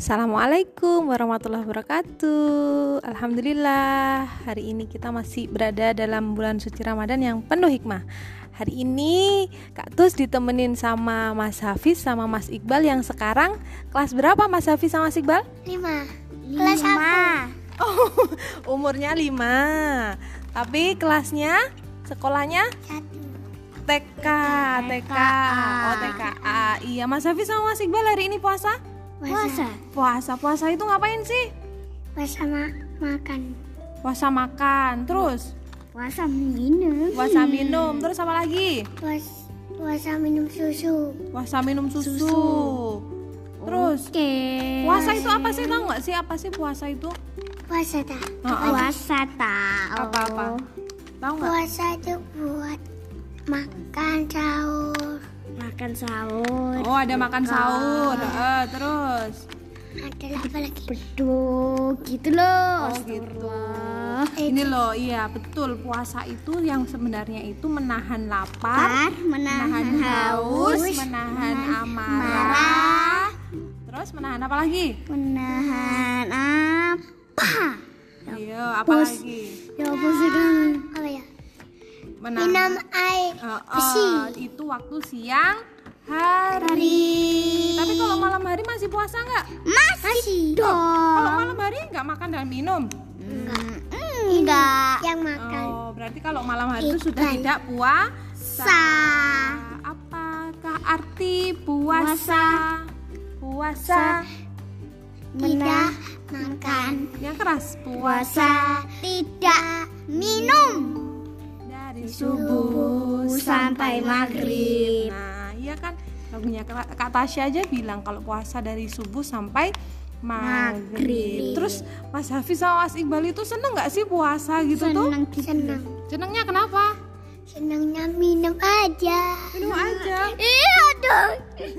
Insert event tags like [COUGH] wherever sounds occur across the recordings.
Assalamualaikum warahmatullahi wabarakatuh Alhamdulillah Hari ini kita masih berada dalam bulan suci Ramadan yang penuh hikmah Hari ini Kak Tus ditemenin sama Mas Hafiz sama Mas Iqbal yang sekarang Kelas berapa Mas Hafiz sama Mas Iqbal? Lima. Kelas apa? Oh, [LAUGHS] umurnya 5 Tapi kelasnya, sekolahnya Satu. TK, TK, oh TKA Iya Mas Hafiz sama Mas Iqbal hari ini puasa? Puasa. Puasa, puasa itu ngapain sih? Puasa ma makan. Puasa makan, terus Puasa minum. puasa minum, terus apa lagi? Puasa, puasa minum susu. Puasa minum susu. Terus Oke. puasa itu apa sih? Tahu nggak sih apa sih puasa itu? Puasa tak? Heeh. Puasa tahu. Apa-apa? Tahu nggak? Puasa itu buat makan. Makan sahur. Oh ada makan sahur, Eh, terus Ada apa lagi? Betul, gitu loh. oh gitu. Ini loh, iya betul puasa itu yang sebenarnya itu menahan lapar, menahan haus, menahan amarah, terus menahan apa lagi? menahan apa? Iya, apa Pus. lagi? Ya apa sih kan? Menahan. Minum air eh, bersih. itu waktu siang hari. Tapi kalau malam hari masih puasa nggak? Masih Kalau malam hari nggak makan dan minum. Enggak. Yang makan. Oh, berarti kalau malam hari itu sudah Ikan. tidak puasa. Sa. Apakah arti puasa? Puasa Tidak makan. yang keras. Puasa tidak minum. Dari subuh sampai maghrib. Nah, iya kan lagunya Kak Tasya aja bilang kalau puasa dari subuh sampai maghrib. Maghrib. Terus Mas Hafiz sama Mas Iqbal itu seneng nggak sih puasa gitu tuh? Senang senang. Senengnya kenapa? Senangnya minum aja. Minum aja. Iya dong.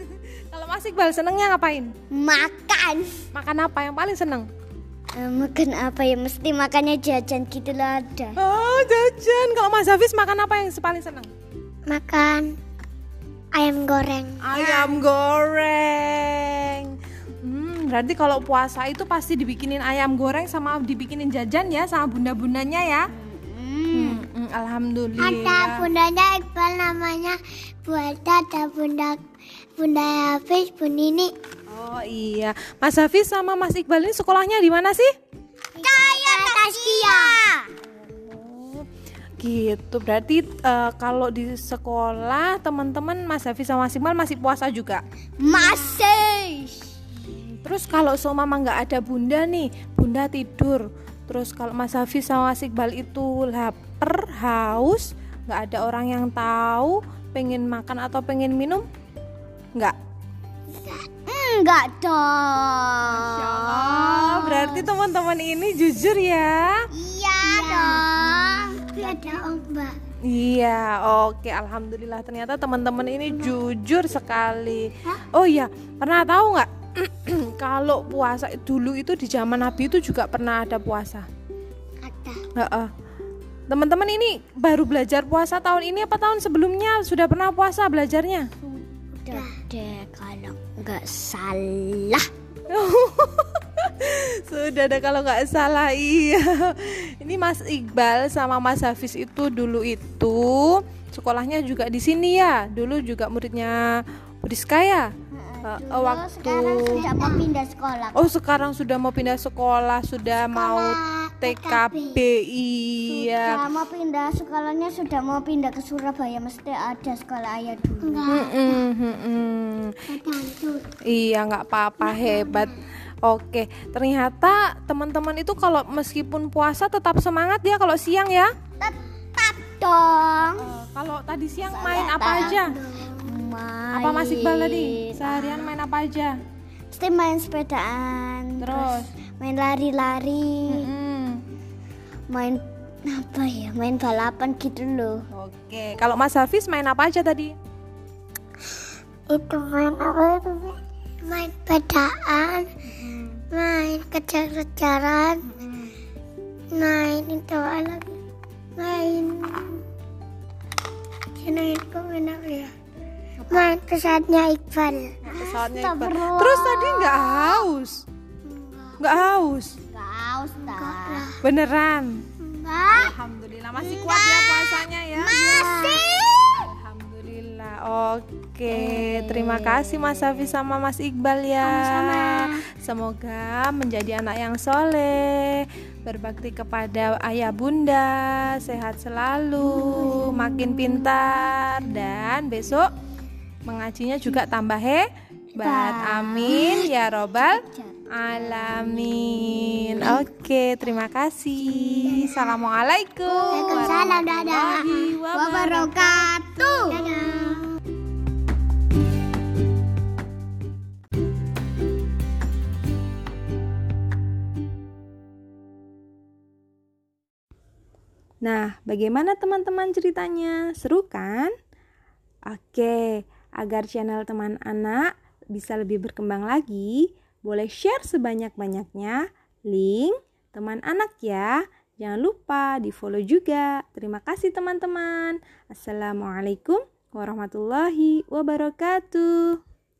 [LAUGHS] Kalau Mas Iqbal senengnya ngapain? Makan. Makan apa yang paling seneng? Eh, makan apa ya? Mesti makannya jajan gitu lah ada. Oh, jajan. Kalau Mas Hafiz makan apa yang paling seneng? Makan ayam goreng. Ayam goreng. Hmm, berarti kalau puasa itu pasti dibikinin ayam goreng sama dibikinin jajan ya sama bunda-bundanya ya. Hmm, hmm, alhamdulillah. Ada bundanya Iqbal namanya Buata, ada bunda Bunda Hafiz, Bun Nini. Oh iya, Mas Hafiz sama Mas Iqbal ini sekolahnya di mana sih? Kaya Taskia. Oh, gitu. Berarti eh, kalau di sekolah teman-teman Mas Hafiz sama Mas Iqbal masih puasa juga. Masih. Terus kalau seumpama nggak ada bunda nih, bunda tidur. Terus kalau Mas Hafiz sama Mas Iqbal itu lapar, haus, nggak ada orang yang tahu, pengen makan atau pengen minum, nggak. Enggak dong. Oh, berarti teman-teman ini jujur ya. Iya dong. Tapi ada om mbak. Iya, oke, alhamdulillah ternyata teman-teman ini jujur sekali. Oh iya, pernah tahu nggak [CLEARS THROAT] kalau puasa dulu itu di zaman Nabi itu juga pernah ada puasa. Ada. Heeh. Teman-teman ini baru belajar puasa tahun ini apa tahun sebelumnya sudah pernah puasa belajarnya? Udah deh kalau nggak salah. [LAUGHS] sudah ada kalau nggak salah iya. Ini Mas Iqbal sama Mas Hafiz itu dulu itu sekolahnya juga di sini ya. Dulu juga muridnya Briska ya. Eh, waktu Sekarang sudah mau pindah sekolah. Oh sekarang sudah mau pindah sekolah, sudah mau TKB iya. Sudah mau pindah sekolahnya sudah mau pindah ke Surabaya mesti ada sekolah ayah dulu. Mm-mm. Iya nggak apa-apa hebat. Oke, ternyata teman-teman itu kalau meskipun puasa tetap semangat ya kalau siang ya. Tetap dong. Eh, kalau tadi siang main apa aja? Main. Apa Mas Iqbal tadi? Seharian main apa aja? Mesti main sepedaan. Terus? main lari-lari. Mm. Main apa ya? Main balapan gitu loh. Oke, kalau Mas Hafiz main apa aja tadi? Itu main apa itu? Main sepedaan. Main kejar-kejaran. Main itu apa lagi? Main main itu main apa ya? Main pesawatnya Iqbal. Pesawatnya Iqbal. Terus tadi nggak haus? Nggak haus? Dah. Beneran? Enggak. Alhamdulillah masih kuat ya puasanya ya. Masih. Alhamdulillah. Oke, terima kasih Mas Hafiz sama Mas Iqbal ya. Sama-sama. Semoga menjadi anak yang soleh, berbakti kepada ayah bunda, sehat selalu, makin pintar dan besok mengajinya juga tambah hebat. Amin ya robbal alamin. Oke, terima kasih. Assalamualaikum Waalaikumsalam, dadah. Wabarakatuh. Dadah. Nah, bagaimana teman-teman ceritanya? Seru kan? Oke, agar channel teman anak bisa lebih berkembang lagi, boleh share sebanyak-banyaknya link teman anak ya. Jangan lupa di-follow juga. Terima kasih teman-teman. Assalamualaikum warahmatullahi wabarakatuh.